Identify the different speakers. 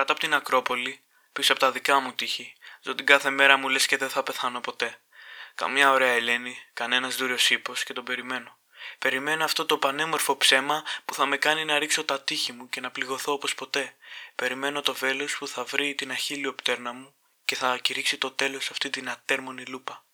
Speaker 1: Κάτω από την Ακρόπολη, πίσω από τα δικά μου τείχη, ζω την κάθε μέρα μου λες και δεν θα πεθάνω ποτέ. Καμιά ωραία Ελένη, κανένας δούριος ύπος και τον περιμένω. Περιμένω αυτό το πανέμορφο ψέμα που θα με κάνει να ρίξω τα τείχη μου και να πληγωθώ όπως ποτέ. Περιμένω το βέλος που θα βρει την αχίλιο πτέρνα μου και θα κηρύξει το τέλος αυτή την ατέρμονη λούπα.